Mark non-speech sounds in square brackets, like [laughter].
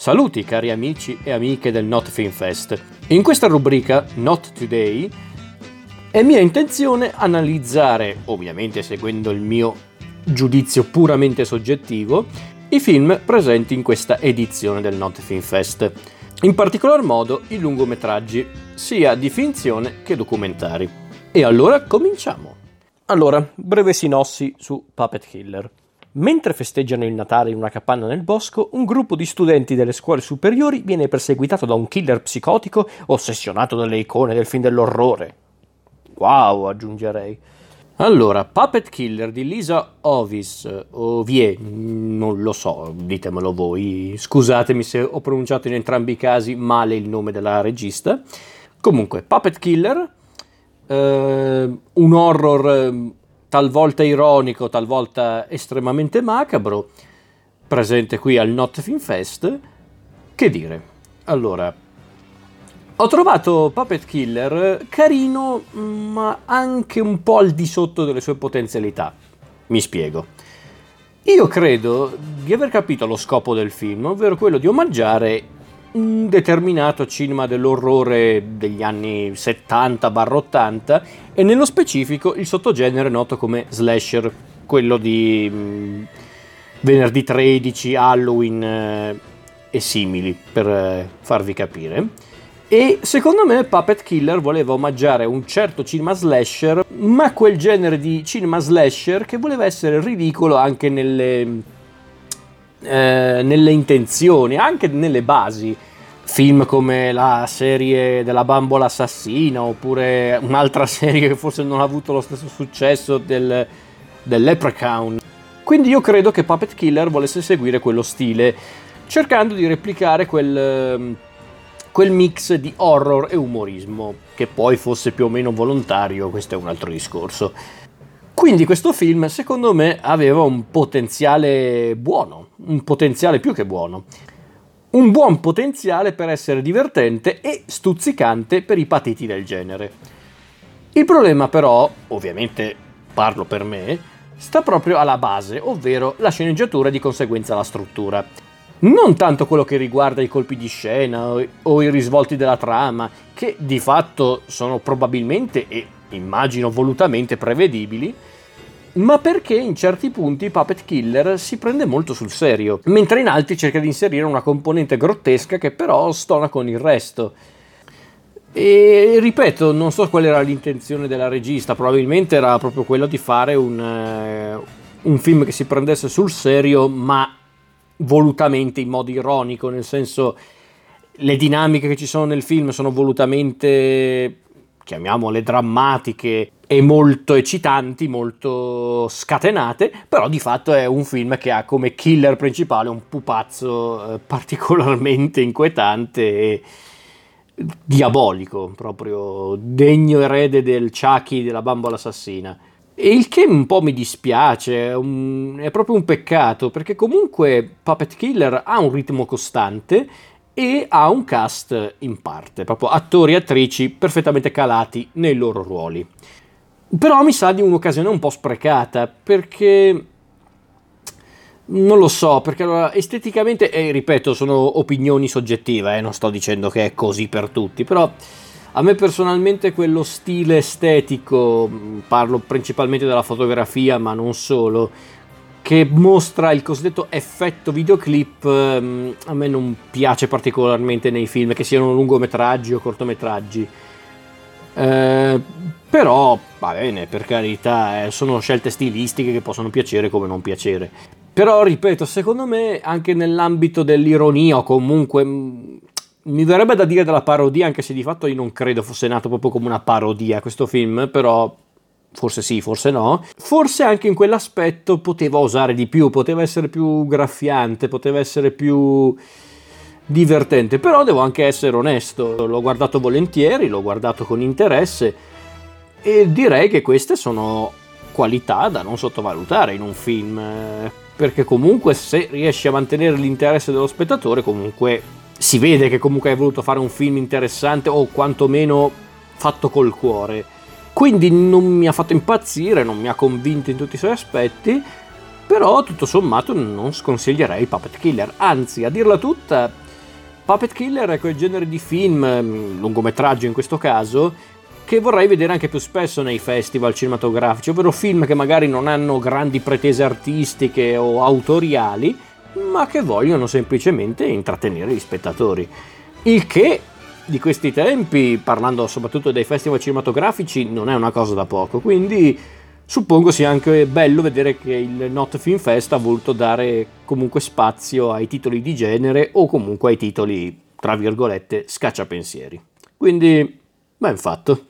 Saluti cari amici e amiche del Not Film Fest. In questa rubrica Not Today è mia intenzione analizzare, ovviamente seguendo il mio giudizio puramente soggettivo, i film presenti in questa edizione del Not Film Fest. In particolar modo i lungometraggi, sia di finzione che documentari. E allora cominciamo. Allora, breve sinossi su Puppet Killer. Mentre festeggiano il Natale in una capanna nel bosco, un gruppo di studenti delle scuole superiori viene perseguitato da un killer psicotico ossessionato dalle icone del film dell'orrore. Wow, aggiungerei. Allora, Puppet Killer di Lisa Ovis, o Vie, non lo so, ditemelo voi. Scusatemi se ho pronunciato in entrambi i casi male il nome della regista. Comunque, Puppet Killer, eh, un horror talvolta ironico, talvolta estremamente macabro, presente qui al Not Film Fest. Che dire? Allora, ho trovato Puppet Killer carino, ma anche un po' al di sotto delle sue potenzialità. Mi spiego. Io credo di aver capito lo scopo del film, ovvero quello di omaggiare un determinato cinema dell'orrore degli anni 70-80 e nello specifico il sottogenere noto come slasher, quello di mh, mm, venerdì 13, Halloween eh, e simili, per eh, farvi capire. E secondo me Puppet Killer voleva omaggiare un certo cinema slasher, ma quel genere di cinema slasher che voleva essere ridicolo anche nelle eh, nelle intenzioni, anche nelle basi. Film come la serie della bambola assassina, oppure un'altra [laughs] serie che forse non ha avuto lo stesso successo del, del Leprechaun. Quindi io credo che Puppet Killer volesse seguire quello stile, cercando di replicare quel, quel mix di horror e umorismo, che poi fosse più o meno volontario, questo è un altro discorso. Quindi questo film, secondo me, aveva un potenziale buono, un potenziale più che buono. Un buon potenziale per essere divertente e stuzzicante per i patiti del genere. Il problema però, ovviamente parlo per me, sta proprio alla base, ovvero la sceneggiatura e di conseguenza la struttura. Non tanto quello che riguarda i colpi di scena o i risvolti della trama, che di fatto sono probabilmente e immagino volutamente prevedibili, ma perché in certi punti Puppet Killer si prende molto sul serio, mentre in altri cerca di inserire una componente grottesca che però stona con il resto. E ripeto, non so qual era l'intenzione della regista, probabilmente era proprio quella di fare un, uh, un film che si prendesse sul serio, ma volutamente in modo ironico, nel senso le dinamiche che ci sono nel film sono volutamente, chiamiamole drammatiche, e molto eccitanti, molto scatenate, però di fatto è un film che ha come killer principale un pupazzo eh, particolarmente inquietante e diabolico, proprio degno erede del Chucky della bambola assassina. E il che un po' mi dispiace, è, un, è proprio un peccato, perché comunque Puppet Killer ha un ritmo costante e ha un cast in parte, proprio attori e attrici perfettamente calati nei loro ruoli. Però mi sa di un'occasione un po' sprecata perché non lo so, perché allora, esteticamente, e ripeto, sono opinioni soggettive, eh, non sto dicendo che è così per tutti, però a me personalmente quello stile estetico, parlo principalmente della fotografia, ma non solo, che mostra il cosiddetto effetto videoclip, ehm, a me non piace particolarmente nei film, che siano lungometraggi o cortometraggi. Eh, però, va bene, per carità, eh, sono scelte stilistiche che possono piacere come non piacere. Però, ripeto, secondo me anche nell'ambito dell'ironia o comunque mm, mi verrebbe da dire della parodia, anche se di fatto io non credo fosse nato proprio come una parodia questo film, però forse sì, forse no. Forse anche in quell'aspetto poteva osare di più, poteva essere più graffiante, poteva essere più divertente, però devo anche essere onesto, l'ho guardato volentieri, l'ho guardato con interesse e direi che queste sono qualità da non sottovalutare in un film, eh, perché comunque se riesci a mantenere l'interesse dello spettatore, comunque si vede che comunque hai voluto fare un film interessante o quantomeno fatto col cuore. Quindi non mi ha fatto impazzire, non mi ha convinto in tutti i suoi aspetti, però tutto sommato non sconsiglierei Puppet Killer, anzi a dirla tutta Puppet Killer è quel genere di film, mm, lungometraggio in questo caso, che vorrei vedere anche più spesso nei festival cinematografici, ovvero film che magari non hanno grandi pretese artistiche o autoriali, ma che vogliono semplicemente intrattenere gli spettatori. Il che di questi tempi, parlando soprattutto dei festival cinematografici, non è una cosa da poco, quindi suppongo sia anche bello vedere che il Not Film Fest ha voluto dare comunque spazio ai titoli di genere o comunque ai titoli, tra virgolette, scacciapensieri. Quindi, ben fatto.